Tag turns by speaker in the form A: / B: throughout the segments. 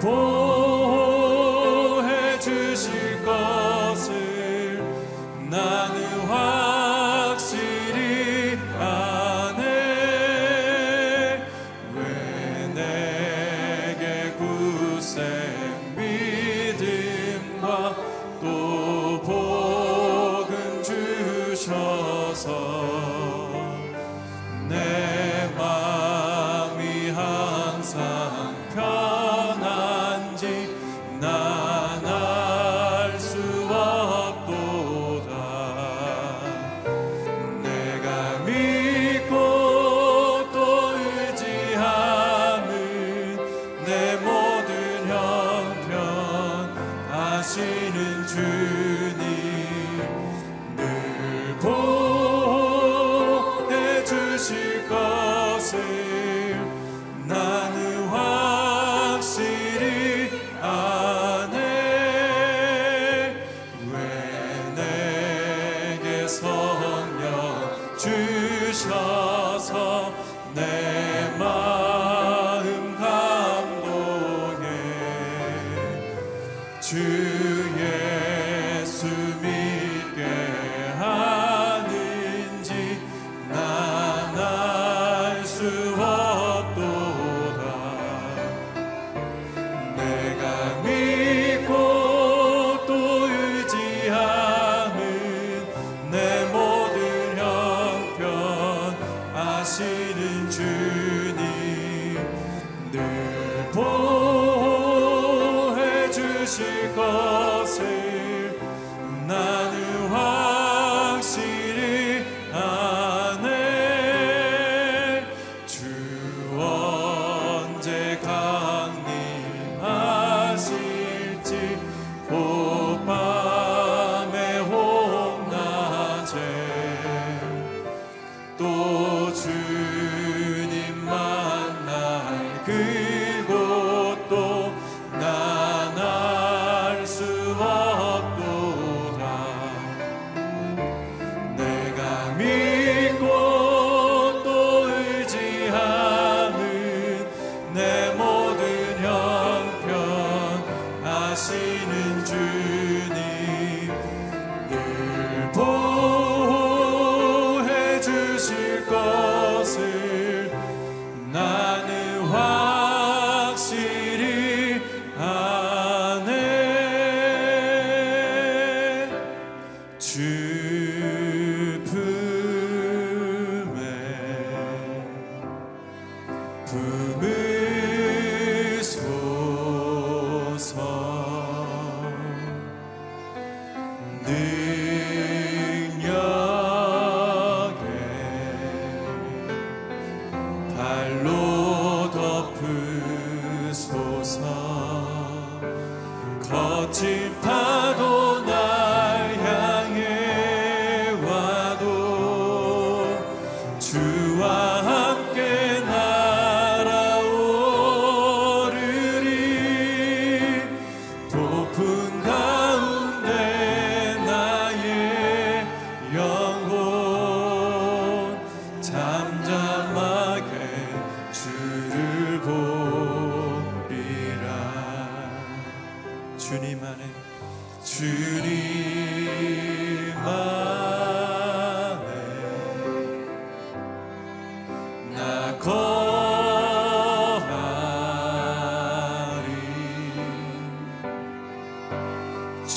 A: 보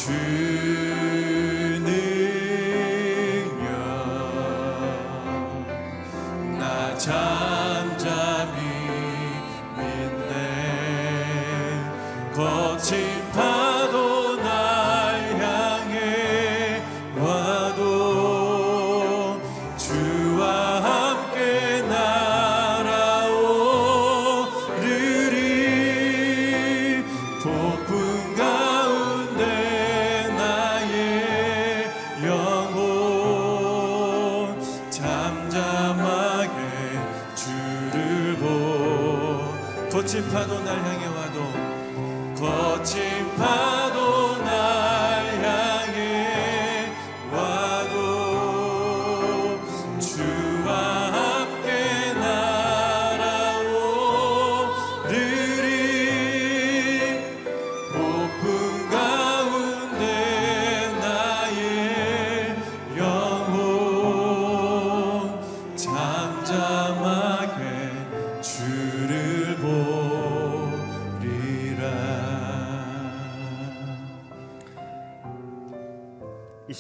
A: 주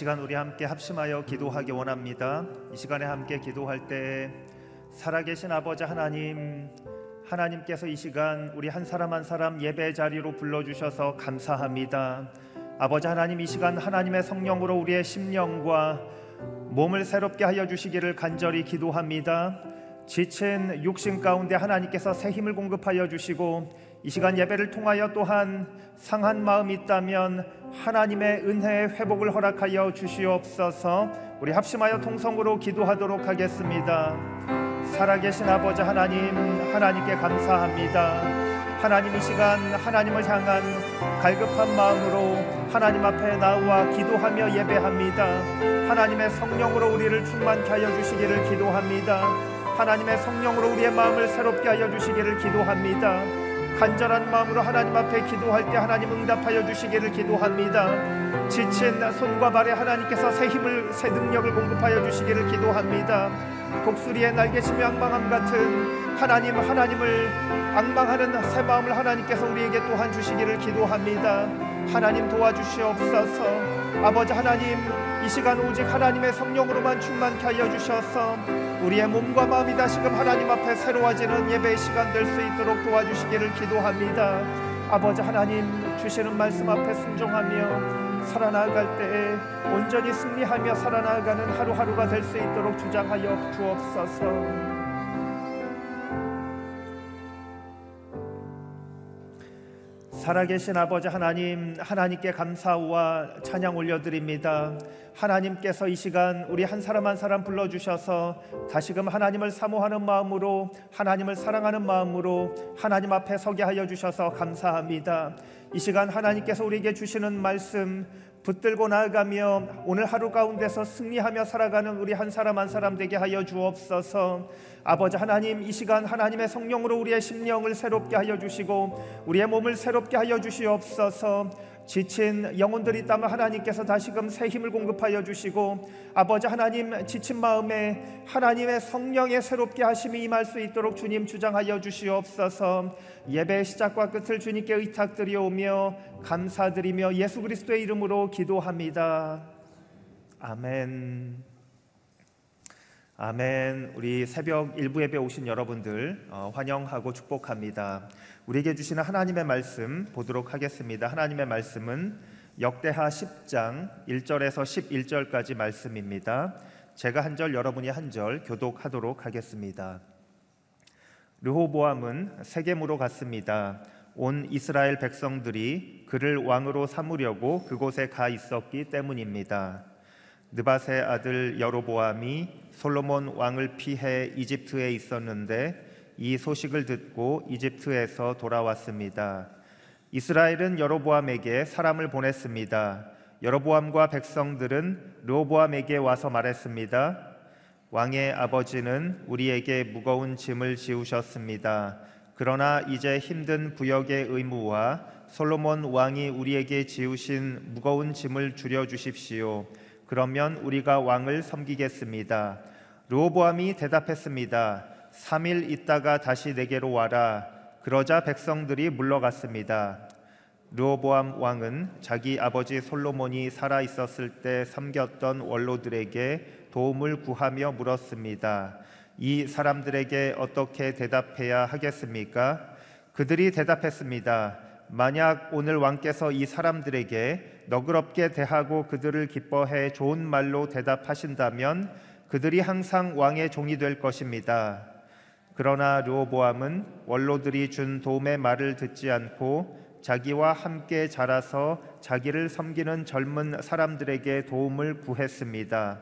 B: 시간 우리 함께 합심하여 기도하기 원합니다. 이 시간에 함께 기도할 때 살아계신 아버지 하나님 하나님께서 이 시간 우리 한 사람 한 사람 예배 자리로 불러 주셔서 감사합니다. 아버지 하나님 이 시간 하나님의 성령으로 우리의 심령과 몸을 새롭게 하여 주시기를 간절히 기도합니다. 지친 육신 가운데 하나님께서 새 힘을 공급하여 주시고 이 시간 예배를 통하여 또한 상한 마음이 있다면 하나님의 은혜의 회복을 허락하여 주시옵소서. 우리 합심하여 통성으로 기도하도록 하겠습니다. 살아계신 아버지 하나님, 하나님께 감사합니다. 하나님 이 시간 하나님을 향한 갈급한 마음으로 하나님 앞에 나와 기도하며 예배합니다. 하나님의 성령으로 우리를 충만케 하여 주시기를 기도합니다. 하나님의 성령으로 우리의 마음을 새롭게 하여 주시기를 기도합니다. 간절한 마음으로 하나님 앞에 기도할 때 하나님 응답하여 주시기를 기도합니다. 지친 손과 발에 하나님께서 새 힘을 새 능력을 공급하여 주시기를 기도합니다. 독수리의 날개치며 앙망함 같은 하나님 하나님을 앙망하는 새 마음을 하나님께서 우리에게 또한 주시기를 기도합니다. 하나님 도와주시옵소서. 아버지 하나님 이 시간 오직 하나님의 성령으로만 충만케 하여 주셔서 우리의 몸과 마음이 다시금 하나님 앞에 새로워지는 예배의 시간 될 수 있도록 도와주시기를 기도합니다. 아버지 하나님 주시는 말씀 앞에 순종하며 살아나갈 때에 온전히 승리하며 살아나가는 하루하루가 될 수 있도록 주장하여 주옵소서. 살아계신 아버지 하나님, 하나님께 감사와 찬양 올려드립니다. 하나님께서 이 시간 우리 한 사람 한 사람 불러주셔서 다시금 하나님을 사모하는 마음으로 하나님을 사랑하는 마음으로 하나님 앞에 서게 하여 주셔서 감사합니다. 이 시간 하나님께서 우리에게 주시는 말씀 붙들고 나아가며 오늘 하루 가운데서 승리하며 살아가는 우리 한 사람 한 사람 되게 하여 주옵소서. 아버지 하나님 이 시간 하나님의 성령으로 우리의 심령을 새롭게 하여 주시고 우리의 몸을 새롭게 하여 주시옵소서. 지친 영혼들이 있다면 하나님께서 다시금 새 힘을 공급하여 주시고 아버지 하나님 지친 마음에 하나님의 성령의 새롭게 하심이 임할 수 있도록 주님 주장하여 주시옵소서 예배 시작과 끝을 주님께 의탁드리오며 감사드리며 예수 그리스도의 이름으로 기도합니다 아멘 아멘. 우리 새벽 일부 예배 오신 여러분들 어, 환영하고 축복합니다. 우리에게 주시는 하나님의 말씀 보도록 하겠습니다. 하나님의 말씀은 역대하 10장 1절에서 11절까지 말씀입니다. 제가 한 절 여러분이 한 절 교독하도록 하겠습니다. 르호보암은 세겜으로 갔습니다. 온 이스라엘 백성들이 그를 왕으로 삼으려고 그곳에 가 있었기 때문입니다. 느바세 아들 여로보암이 솔로몬 왕을 피해 이집트에 있었는데 이 소식을 듣고 이집트에서 돌아왔습니다. 이스라엘은 여로보암에게 사람을 보냈습니다. 여로보암과 백성들은 르호보암에게 와서 말했습니다. 왕의 아버지는 우리에게 무거운 짐을 지우셨습니다. 그러나 이제 힘든 부역의 의무와 솔로몬 왕이 우리에게 지우신 무거운 짐을 줄여 주십시오. 그러면 우리가 왕을 섬기겠습니다. 르호보암이 대답했습니다. 3일 있다가 다시 내게로 와라. 그러자 백성들이 물러갔습니다. 르호보암 왕은 자기 아버지 솔로몬이 살아 있었을 때 섬겼던 원로들에게 도움을 구하며 물었습니다. 이 사람들에게 어떻게 대답해야 하겠습니까? 그들이 대답했습니다. 만약 오늘 왕께서 이 사람들에게 너그럽게 대하고 그들을 기뻐해 좋은 말로 대답하신다면 그들이 항상 왕의 종이 될 것입니다. 그러나 르호보암은 원로들이 준 도움의 말을 듣지 않고 자기와 함께 자라서 자기를 섬기는 젊은 사람들에게 도움을 구했습니다.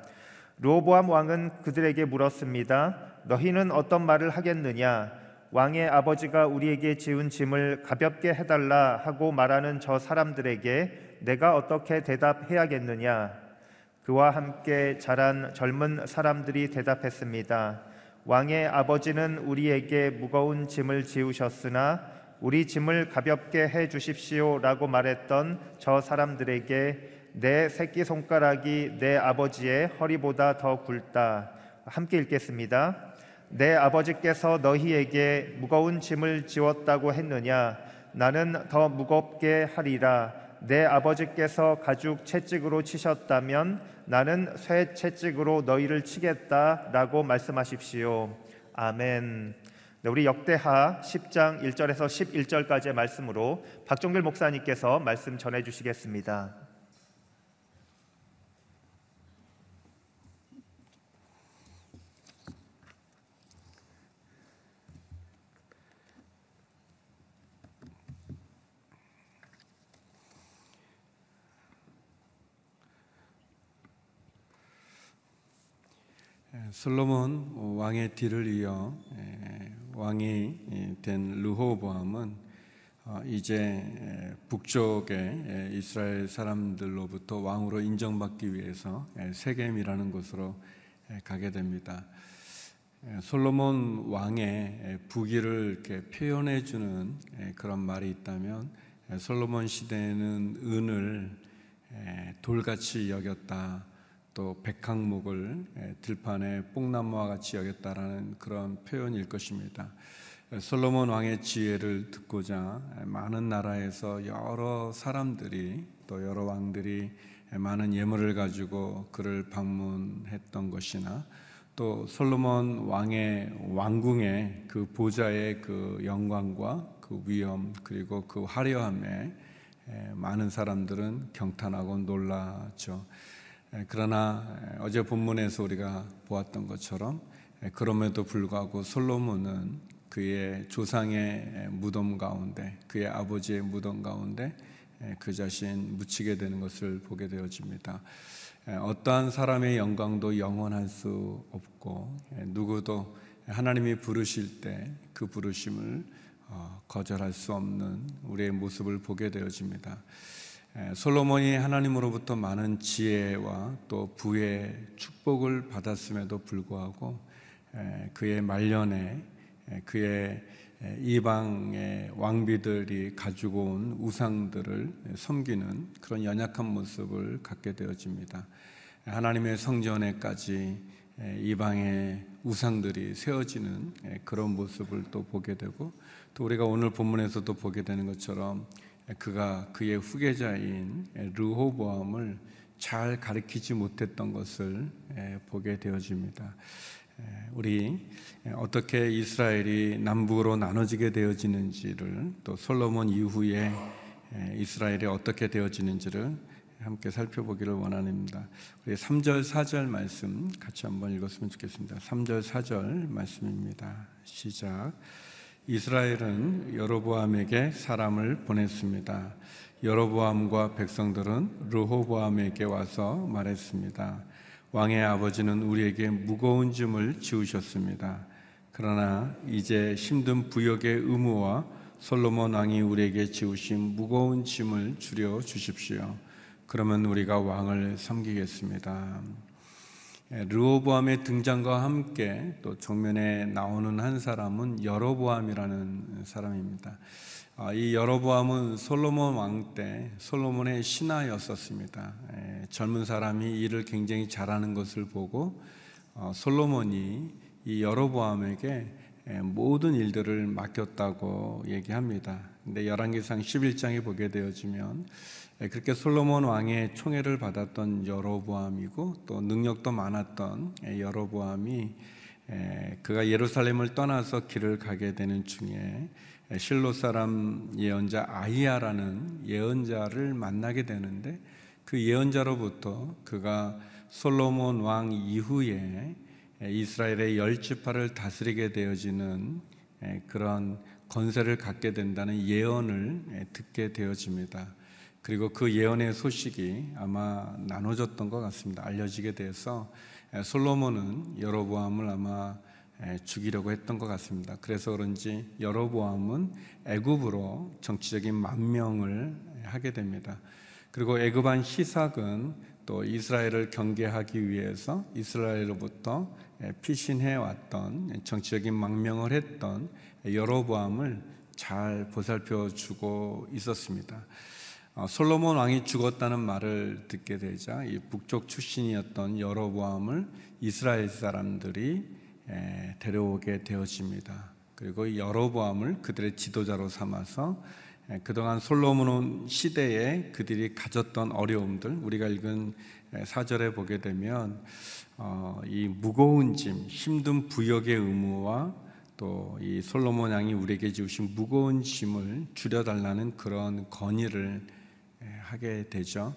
B: 르호보암 왕은 그들에게 물었습니다. 너희는 어떤 말을 하겠느냐? 왕의 아버지가 우리에게 지은 짐을 가볍게 해달라 하고 말하는 저 사람들에게 내가 어떻게 대답해야겠느냐? 그와 함께 자란 젊은 사람들이 대답했습니다. 왕의 아버지는 우리에게 무거운 짐을 지우셨으나 우리 짐을 가볍게 해 주십시오라고 말했던 저 사람들에게 내 새끼 손가락이 내 아버지의 허리보다 더 굵다. 함께 읽겠습니다. 내 아버지께서 너희에게 무거운 짐을 지웠다고 했느냐? 나는 더 무겁게 하리라. 내 아버지께서 가죽 채찍으로 치셨다면 나는 쇠 채찍으로 너희를 치겠다라고 말씀하십시오. 아멘. 네, 우리 역대하 10장 1절에서 11절까지의 말씀으로 박종길 목사님께서 말씀 전해 주시겠습니다.
C: 솔로몬 왕의 뒤를 이어 예, 왕이 된 르호보암은 어, 이제 예, 북쪽의 이스라엘 사람들로부터 왕으로 인정받기 위해서 세겜이라는 곳으로 가게 됩니다. 솔로몬 왕의 부귀를 이렇게 표현해 주는 그런 말이 있다면 솔로몬 시대에는 은을 돌같이 여겼다. 또 백항목을 들판에 뽕나무와 같이 여겼다라는 그런 표현일 것입니다. 솔로몬 왕의 지혜를 듣고자 많은 나라에서 여러 사람들이 또 여러 왕들이 많은 예물을 가지고 그를 방문했던 것이나 또 솔로몬 왕의 왕궁의 그 보좌의 그 영광과 그 위엄 그리고 그 화려함에 많은 사람들은 경탄하고 놀라죠. 그러나 어제 본문에서 우리가 보았던 것처럼 그럼에도 불구하고 솔로몬은 그의 조상의 무덤 가운데 그의 아버지의 무덤 가운데 그 자신 묻히게 되는 것을 보게 되어집니다. 어떠한 사람의 영광도 영원할 수 없고 누구도 하나님이 부르실 때 그 부르심을 어, 거절할 수 없는 우리의 모습을 보게 되어집니다. 솔로몬이 하나님으로부터 많은 지혜와 또 부의 축복을 받았음에도 불구하고 그의 말년에 그의 이방의 왕비들이 가지고 온 우상들을 섬기는 그런 연약한 모습을 갖게 되어집니다. 하나님의 성전에까지 이방의 우상들이 세워지는 그런 모습을 또 보게 되고 또 우리가 오늘 본문에서도 보게 되는 것처럼 그가 그의 후계자인 르호보암을 잘 가르치지 못했던 것을 보게 되어집니다. 우리 어떻게 이스라엘이 남북으로 나눠지게 되어지는지를 또 솔로몬 이후에 이스라엘이 어떻게 되어지는지를 함께 살펴보기를 원합니다. 우리 3절 4절 말씀 같이 한번 읽었으면 좋겠습니다. 3절 4절 말씀입니다. 시작. 이스라엘은 여로보암에게 사람을 보냈습니다. 여로보암과 백성들은 르호보암에게 와서 말했습니다. 왕의 아버지는 우리에게 무거운 짐을 지우셨습니다. 그러나 이제 힘든 부역의 의무와 솔로몬 왕이 우리에게 지우신 무거운 짐을 줄여 주십시오. 그러면 우리가 왕을 섬기겠습니다. 예, 르호보암의 등장과 함께 또 정면에 나오는 한 사람은 여로보암이라는 사람입니다. 아, 이 여로보암은 솔로몬 왕 때 솔로몬의 신하였었습니다. 예, 젊은 사람이 일을 굉장히 잘하는 것을 보고 어, 솔로몬이 이 여로보암에게 예, 모든 일들을 맡겼다고 얘기합니다. 근데 열왕기상 11장에 보게 되어지면 예, 그렇게 솔로몬 왕의 총애를 받았던 여로보암이고 또 능력도 많았던 예, 여로보암이 예, 그가 예루살렘을 떠나서 길을 가게 되는 중에 실로 사람 예언자 아이야라는 예언자를 만나게 되는데 그 예언자로부터 그가 솔로몬 왕 이후에 이스라엘의 열 지파를 다스리게 되어지는 그런 건세를 갖게 된다는 예언을 듣게 되어집니다. 그리고 그 예언의 소식이 아마 나눠졌던 것 같습니다. 알려지게 돼서 솔로몬은 여로보암을 아마 죽이려고 했던 것 같습니다. 그래서 그런지 여로보암은 애굽으로 정치적인 만명을 하게 됩니다. 그리고 애굽한 시삭은 또 이스라엘을 경계하기 위해서 이스라엘로부터 피신해 왔던 정치적인 망명을 했던 여로보암을 잘 보살펴 주고 있었습니다. 어, 솔로몬 왕이 죽었다는 말을 듣게 되자 이 북쪽 출신이었던 여로보암을 이스라엘 사람들이 데려오게 되어집니다. 그리고 여로보암을 그들의 지도자로 삼아서 예, 그동안 솔로몬 시대에 그들이 가졌던 어려움들 우리가 읽은 예, 사절에 보게 되면 어, 이 무거운 짐, 힘든 부역의 의무와 또 이 솔로몬 왕이 우리에게 주신 무거운 짐을 줄여달라는 그런 건의를 예, 하게 되죠.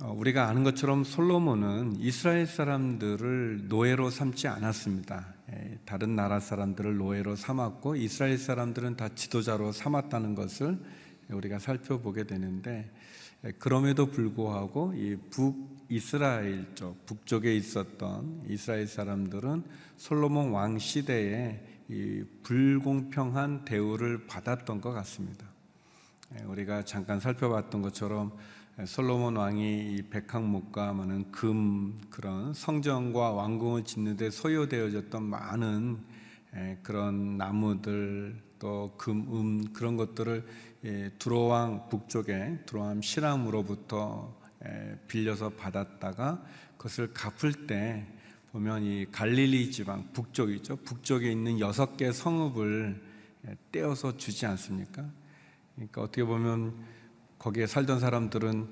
C: 어, 우리가 아는 것처럼 솔로몬은 이스라엘 사람들을 노예로 삼지 않았습니다. 예, 다른 나라 사람들을 노예로 삼았고 이스라엘 사람들은 다 지도자로 삼았다는 것을 우리가 살펴보게 되는데 예, 그럼에도 불구하고 이 북이스라엘 쪽 북쪽에 있었던 이스라엘 사람들은 솔로몬 왕 시대에 이 불공평한 대우를 받았던 것 같습니다. 예, 우리가 잠깐 살펴봤던 것처럼 솔로몬 왕이 이 백항목과 많은 금 그런 성전과 왕궁을 짓는데 소요되어졌던 많은 예, 그런 나무들 또 금, 음 그런 것들을 예, 두로왕 북쪽에 두로왕 시람으로부터 예, 빌려서 받았다가 그것을 갚을 때 보면 이 갈릴리 지방 북쪽이죠 북쪽에 있는 여섯 개 성읍을 떼어서 주지 않습니까? 그러니까 어떻게 보면 거기에 살던 사람들은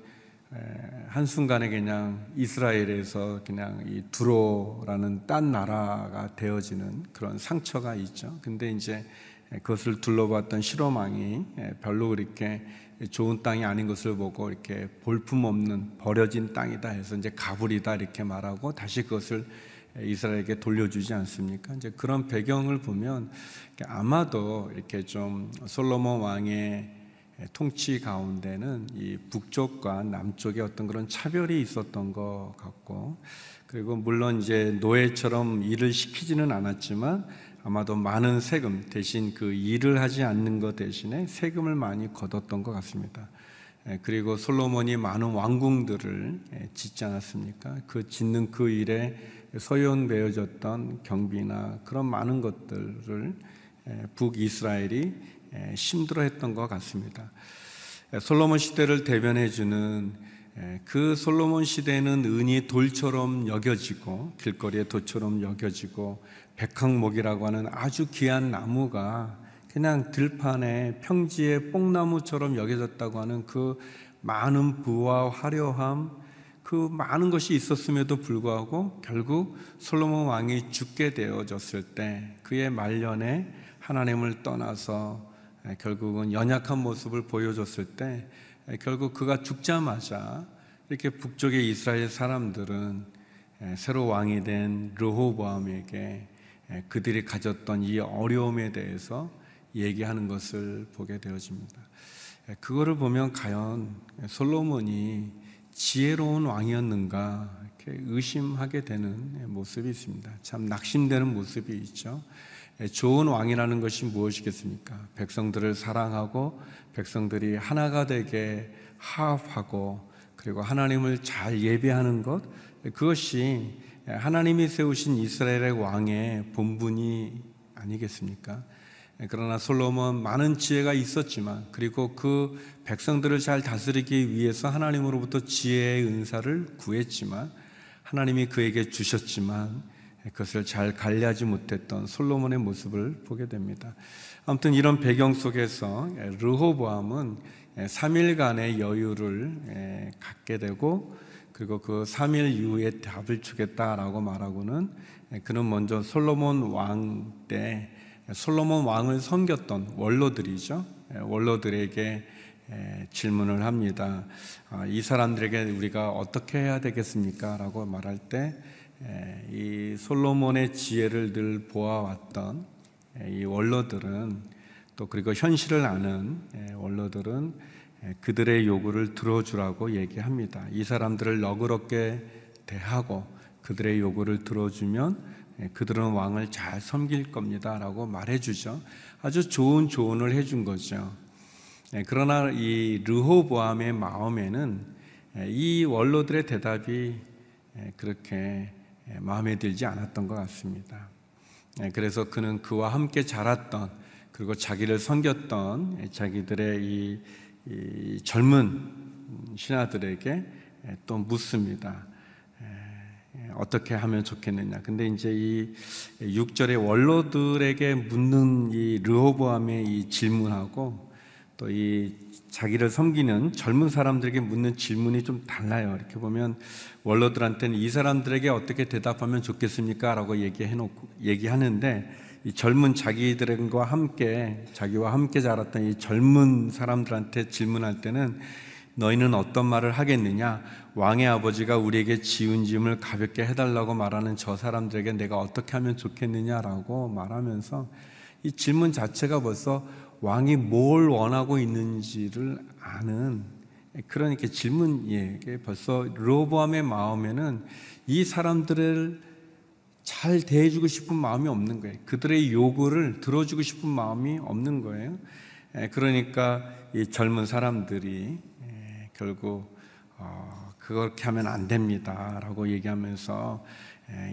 C: 한순간에 그냥 이스라엘에서 그냥 이 두로라는 딴 나라가 되어지는 그런 상처가 있죠. 근데 이제 그것을 둘러봤던 실로망이 별로 그렇게 좋은 땅이 아닌 것을 보고 이렇게 볼품 없는 버려진 땅이다 해서 이제 가불이다 이렇게 말하고 다시 그것을 이스라엘에게 돌려주지 않습니까? 이제 그런 배경을 보면 아마도 이렇게 좀 솔로몬 왕의 통치 가운데는 이 북쪽과 남쪽의 어떤 그런 차별이 있었던 것 같고 그리고 물론 이제 노예처럼 일을 시키지는 않았지만 아마도 많은 세금 대신 그 일을 하지 않는 것 대신에 세금을 많이 걷었던 것 같습니다. 그리고 솔로몬이 많은 왕궁들을 짓지 않았습니까? 그 짓는 그 일에 소연되어졌던 경비나 그런 많은 것들을 북이스라엘이 힘들어했던 것 같습니다. 솔로몬 시대를 대변해 주는 그 솔로몬 시대는 은이 돌처럼 여겨지고 길거리의 돌처럼 여겨지고 백항목이라고 하는 아주 귀한 나무가 그냥 들판에 평지의 뽕나무처럼 여겨졌다고 하는 그 많은 부와 화려함 그 많은 것이 있었음에도 불구하고 결국 솔로몬 왕이 죽게 되어졌을 때 그의 말년에 하나님을 떠나서 결국은 연약한 모습을 보여줬을 때 결국 그가 죽자마자 이렇게 북쪽의 이스라엘 사람들은 새로 왕이 된 르호보암에게 그들이 가졌던 이 어려움에 대해서 얘기하는 것을 보게 되어집니다. 그거를 보면 과연 솔로몬이 지혜로운 왕이었는가 이렇게 의심하게 되는 모습이 있습니다. 참 낙심되는 모습이 있죠. 좋은 왕이라는 것이 무엇이겠습니까? 백성들을 사랑하고 백성들이 하나가 되게 화합하고 그리고 하나님을 잘 예배하는 것 그것이 하나님이 세우신 이스라엘의 왕의 본분이 아니겠습니까? 그러나 솔로몬 많은 지혜가 있었지만 그리고 그 백성들을 잘 다스리기 위해서 하나님으로부터 지혜의 은사를 구했지만 하나님이 그에게 주셨지만 그것을 잘 관리하지 못했던 솔로몬의 모습을 보게 됩니다. 아무튼 이런 배경 속에서 르호보암은 3일간의 여유를 갖게 되고 그리고 그 3일 이후에 답을 주겠다라고 말하고는 그는 먼저 솔로몬 왕 때 솔로몬 왕을 섬겼던 원로들이죠. 원로들에게 질문을 합니다. 아, 이 사람들에게 우리가 어떻게 해야 되겠습니까? 라고 말할 때 이 솔로몬의 지혜를 늘 보아왔던 이 원로들은 또 그리고 현실을 아는 원로들은 그들의 요구를 들어주라고 얘기합니다. 이 사람들을 너그럽게 대하고 그들의 요구를 들어주면 그들은 왕을 잘 섬길 겁니다 라고 말해주죠. 아주 좋은 조언을 해준 거죠. 그러나 이 르호보암의 마음에는 이 원로들의 대답이 그렇게 마음에 들지 않았던 것 같습니다. 그래서 그는 그와 함께 자랐던 그리고 자기를 섬겼던 자기들의 이, 이 젊은 신하들에게 또 묻습니다. 어떻게 하면 좋겠느냐. 근데 이제 이 6절의 원로들에게 묻는 이 르호보암의 이 질문하고 또 이 자기를 섬기는 젊은 사람들에게 묻는 질문이 좀 달라요. 이렇게 보면 원로들한테는 이 사람들에게 어떻게 대답하면 좋겠습니까? 라고 얘기해 놓고 얘기하는데 이 젊은 자기들과 함께 자기와 함께 자랐던 이 젊은 사람들한테 질문할 때는 너희는 어떤 말을 하겠느냐? 왕의 아버지가 우리에게 지은 짐을 가볍게 해달라고 말하는 저 사람들에게 내가 어떻게 하면 좋겠느냐라고 말하면서 이 질문 자체가 벌써 왕이 뭘 원하고 있는지를 아는 그런 이렇게 질문이 벌써 로보암의 마음에는 이 사람들을 잘 대해주고 싶은 마음이 없는 거예요. 그들의 요구를 들어주고 싶은 마음이 없는 거예요. 그러니까 이 젊은 사람들이 결국 어, 그렇게 하면 안 됩니다라고 얘기하면서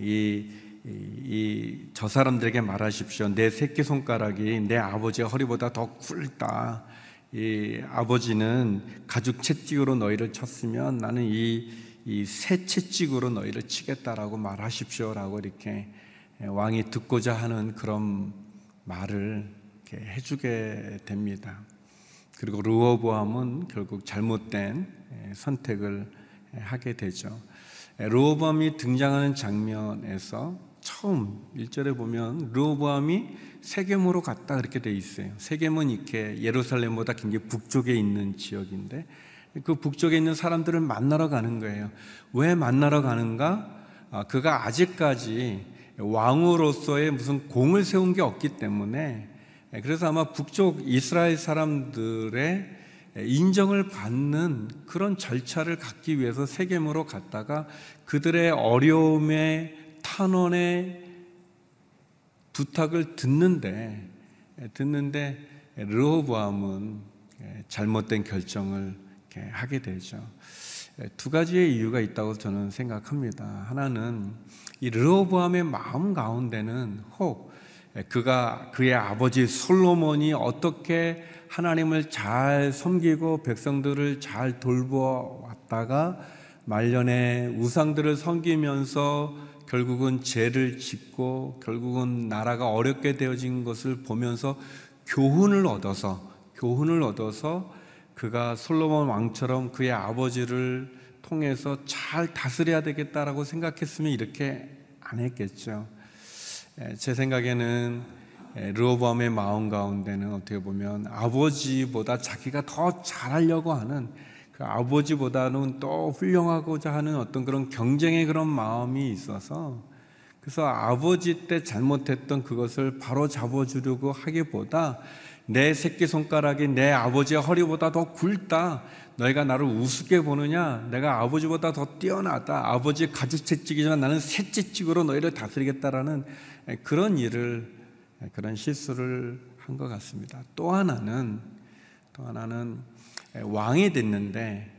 C: 이 이, 저 사람들에게 말하십시오. 내 새끼 손가락이 내 아버지의 허리보다 더 굵다. 이 아버지는 가죽 채찍으로 너희를 쳤으면 나는 이, 이새 채찍으로 너희를 치겠다라고 말하십시오라고 이렇게 왕이 듣고자 하는 그런 말을 해주게 됩니다. 그리고 르호보암은 결국 잘못된 선택을 하게 되죠. 르호보암이 등장하는 장면에서 처음 1절에 보면 르호보암이 세겜으로 갔다 그렇게 돼 있어요. 세겜은 이렇게 예루살렘보다 굉장히 북쪽에 있는 지역인데 그 북쪽에 있는 사람들을 만나러 가는 거예요. 왜 만나러 가는가? 아, 그가 아직까지 왕으로서의 무슨 공을 세운 게 없기 때문에 그래서 아마 북쪽 이스라엘 사람들의 인정을 받는 그런 절차를 갖기 위해서 세겜으로 갔다가 그들의 어려움에 탄원의 부탁을 듣는데 듣는데 르호보암은 잘못된 결정을 하게 되죠. 두 가지의 이유가 있다고 저는 생각합니다. 하나는 이 르호보암의 마음 가운데는 혹 그가 그의 아버지 솔로몬이 어떻게 하나님을 잘 섬기고 백성들을 잘 돌보았다가 말년에 우상들을 섬기면서 결국은 죄를 짓고 결국은 나라가 어렵게 되어진 것을 보면서 교훈을 얻어서 교훈을 얻어서 그가 솔로몬 왕처럼 그의 아버지를 통해서 잘 다스려야 되겠다라고 생각했으면 이렇게 안 했겠죠. 제 생각에는 르호보암의 마음 가운데는 어떻게 보면 아버지보다 자기가 더 잘하려고 하는 그 아버지보다는 또 훌륭하고자 하는 어떤 그런 경쟁의 그런 마음이 있어서 그래서 아버지 때 잘못했던 그것을 바로 잡아주려고 하기보다 내 새끼 손가락이 내 아버지의 허리보다 더 굵다. 너희가 나를 우습게 보느냐? 내가 아버지보다 더 뛰어나다. 아버지 가죽채찍이지만 나는 새채찍으로 너희를 다스리겠다라는 그런 일을 그런 실수를 한 것 같습니다. 또 하나는 또 하나는 왕이 됐는데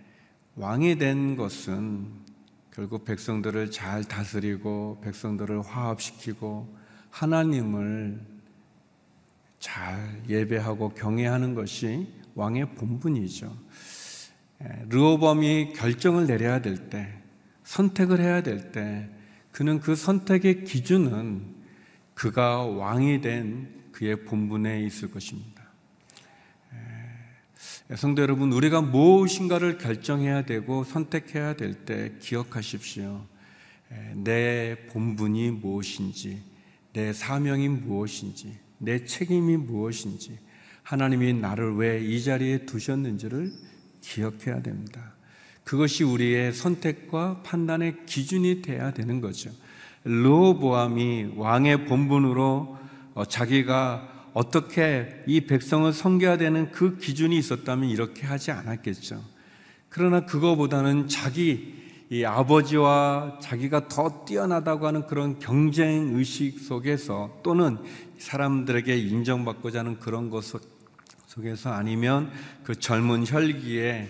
C: 왕이 된 것은 결국 백성들을 잘 다스리고 백성들을 화합시키고 하나님을 잘 예배하고 경외하는 것이 왕의 본분이죠. 르호범이 결정을 내려야 될 때, 선택을 해야 될 때, 그는 그 선택의 기준은 그가 왕이 된 그의 본분에 있을 것입니다. 성도 여러분, 우리가 무엇인가를 결정해야 되고 선택해야 될 때 기억하십시오. 내 본분이 무엇인지, 내 사명이 무엇인지, 내 책임이 무엇인지, 하나님이 나를 왜 이 자리에 두셨는지를 기억해야 됩니다. 그것이 우리의 선택과 판단의 기준이 돼야 되는 거죠. 르보암이 왕의 본분으로 어, 자기가 어떻게 이 백성을 섬겨야 되는 그 기준이 있었다면 이렇게 하지 않았겠죠. 그러나 그거보다는 자기 이 아버지와 자기가 더 뛰어나다고 하는 그런 경쟁 의식 속에서 또는 사람들에게 인정받고자 하는 그런 것 속에서 아니면 그 젊은 혈기에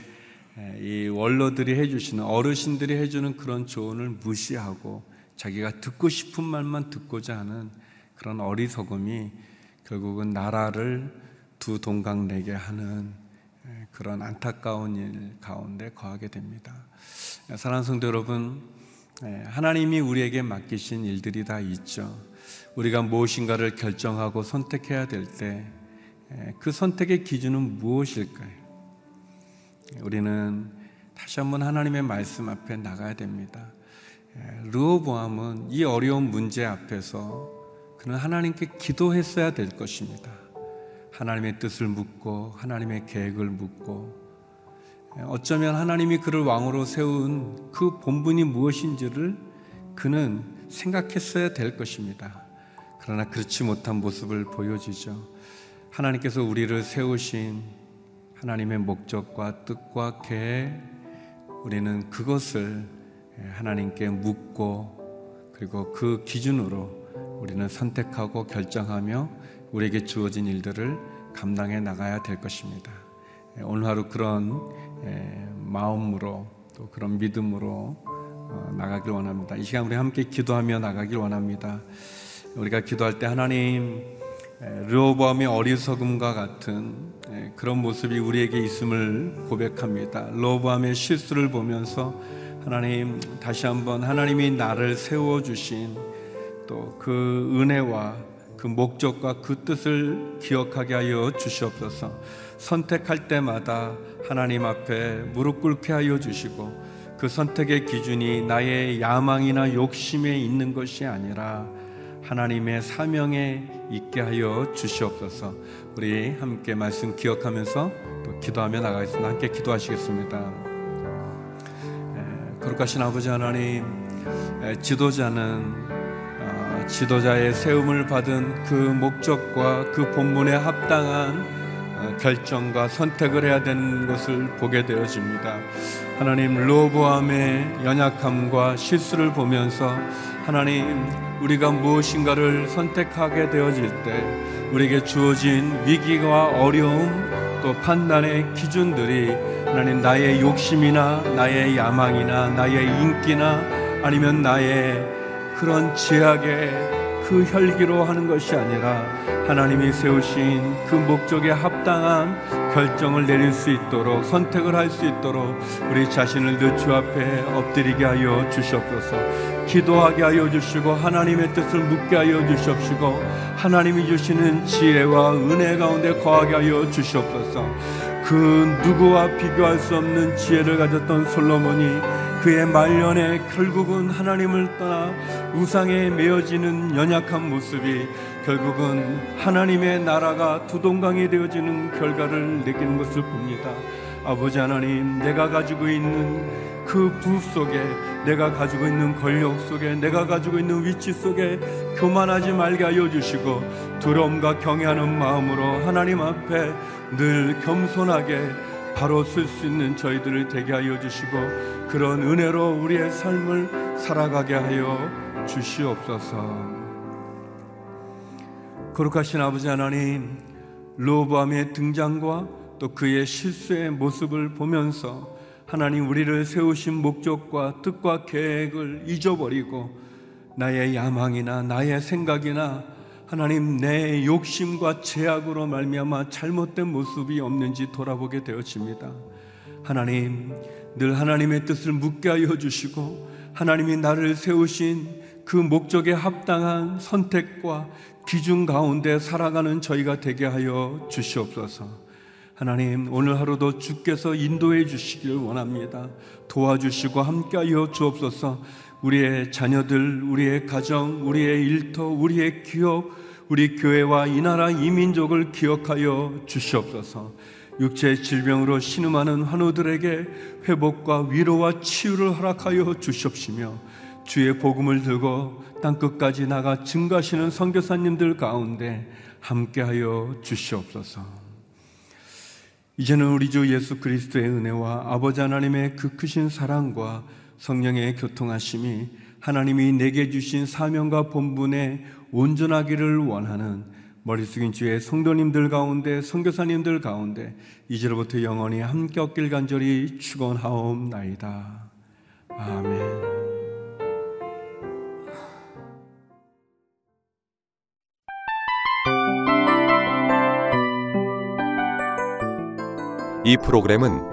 C: 이 원로들이 해주시는 어르신들이 해주는 그런 조언을 무시하고 자기가 듣고 싶은 말만 듣고자 하는 그런 어리석음이 결국은 나라를 두 동강 내게 하는 그런 안타까운 일 가운데 거하게 됩니다. 사랑하는 성도 여러분, 하나님이 우리에게 맡기신 일들이 다 있죠. 우리가 무엇인가를 결정하고 선택해야 될 때, 그 선택의 기준은 무엇일까요? 우리는 다시 한번 하나님의 말씀 앞에 나가야 됩니다. 르호보암은 이 어려운 문제 앞에서 그는 하나님께 기도했어야 될 것입니다. 하나님의 뜻을 묻고 하나님의 계획을 묻고 어쩌면 하나님이 그를 왕으로 세운 그 본분이 무엇인지를 그는 생각했어야 될 것입니다. 그러나 그렇지 못한 모습을 보여주죠. 하나님께서 우리를 세우신 하나님의 목적과 뜻과 계획, 우리는 그것을 하나님께 묻고 그리고 그 기준으로 우리는 선택하고 결정하며 우리에게 주어진 일들을 감당해 나가야 될 것입니다. 오늘 하루 그런 마음으로 또 그런 믿음으로 어, 나가길 원합니다. 이 시간 우리 함께 기도하며 나가길 원합니다. 우리가 기도할 때 하나님 르호보암의 어리석음과 같은 그런 모습이 우리에게 있음을 고백합니다. 르호보암의 실수를 보면서 하나님 다시 한번 하나님이 나를 세워 주신 또그 은혜와 그 목적과 그 뜻을 기억하게 하여 주시옵소서. 선택할 때마다 하나님 앞에 무릎 꿇게 하여 주시고 그 선택의 기준이 나의 야망이나 욕심에 있는 것이 아니라 하나님의 사명에 있게 하여 주시옵소서. 우리 함께 말씀 기억하면서 또 기도하며 나가겠습니다. 함께 기도하시겠습니다. 거룩하신 아버지 하나님, 지도자는 어, 지도자의 세움을 받은 그 목적과 그 본문에 합당한 어, 결정과 선택을 해야 되는 것을 보게 되어집니다. 하나님 로보암의 연약함과 실수를 보면서 하나님 우리가 무엇인가를 선택하게 되어질 때 우리에게 주어진 위기와 어려움 또 판단의 기준들이 하나님 나의 욕심이나 나의 야망이나 나의 인기나 아니면 나의 그런 제약의 그 혈기로 하는 것이 아니라 하나님이 세우신 그 목적에 합당한 결정을 내릴 수 있도록 선택을 할 수 있도록 우리 자신을 늘 주 앞에 엎드리게 하여 주시옵소서. 기도하게 하여 주시고 하나님의 뜻을 묻게 하여 주시옵시고 하나님이 주시는 지혜와 은혜 가운데 거하게 하여 주시옵소서. 그 누구와 비교할 수 없는 지혜를 가졌던 솔로몬이 그의 말년에 결국은 하나님을 떠나 우상에 메어지는 연약한 모습이 결국은 하나님의 나라가 두동강이 되어지는 결과를 내기는 것을 봅니다. 아버지 하나님, 내가 가지고 있는 그 부 속에, 내가 가지고 있는 권력 속에, 내가 가지고 있는 위치 속에 교만하지 말게 하여 주시고 두려움과 경외하는 마음으로 하나님 앞에 늘 겸손하게 바로 쓸 수 있는 저희들을 되게 하여 주시고 그런 은혜로 우리의 삶을 살아가게 하여 주시옵소서. 거룩하신 아버지 하나님, 로보암의 등장과 또 그의 실수의 모습을 보면서 하나님 우리를 세우신 목적과 뜻과 계획을 잊어버리고 나의 야망이나 나의 생각이나 하나님 내 욕심과 제약으로 말미암아 잘못된 모습이 없는지 돌아보게 되어집니다. 하나님 늘 하나님의 뜻을 묻게 하여 주시고 하나님이 나를 세우신 그 목적에 합당한 선택과 기준 가운데 살아가는 저희가 되게 하여 주시옵소서. 하나님 오늘 하루도 주께서 인도해 주시길 원합니다. 도와주시고 함께하여 주옵소서. 우리의 자녀들, 우리의 가정, 우리의 일터, 우리의 기업, 우리 교회와 이 나라 이 민족을 기억하여 주시옵소서. 육체의 질병으로 신음하는 환우들에게 회복과 위로와 치유를 허락하여 주시옵시며 주의 복음을 들고 땅 끝까지 나가 증가하시는 선교사님들 가운데 함께하여 주시옵소서. 이제는 우리 주 예수 그리스도의 은혜와 아버지 하나님의 그 크신 사랑과 성령의 교통하심이 하나님이 내게 주신 사명과 본분에 온전하기를 원하는 머리 숙인 주의 성도님들 가운데 선교사님들 가운데 이제로부터 영원히 함께 얻길 간절히 축원하옵나이다. 아멘.
D: 이 프로그램은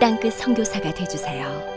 E: 땅끝 선교사가 되주세요.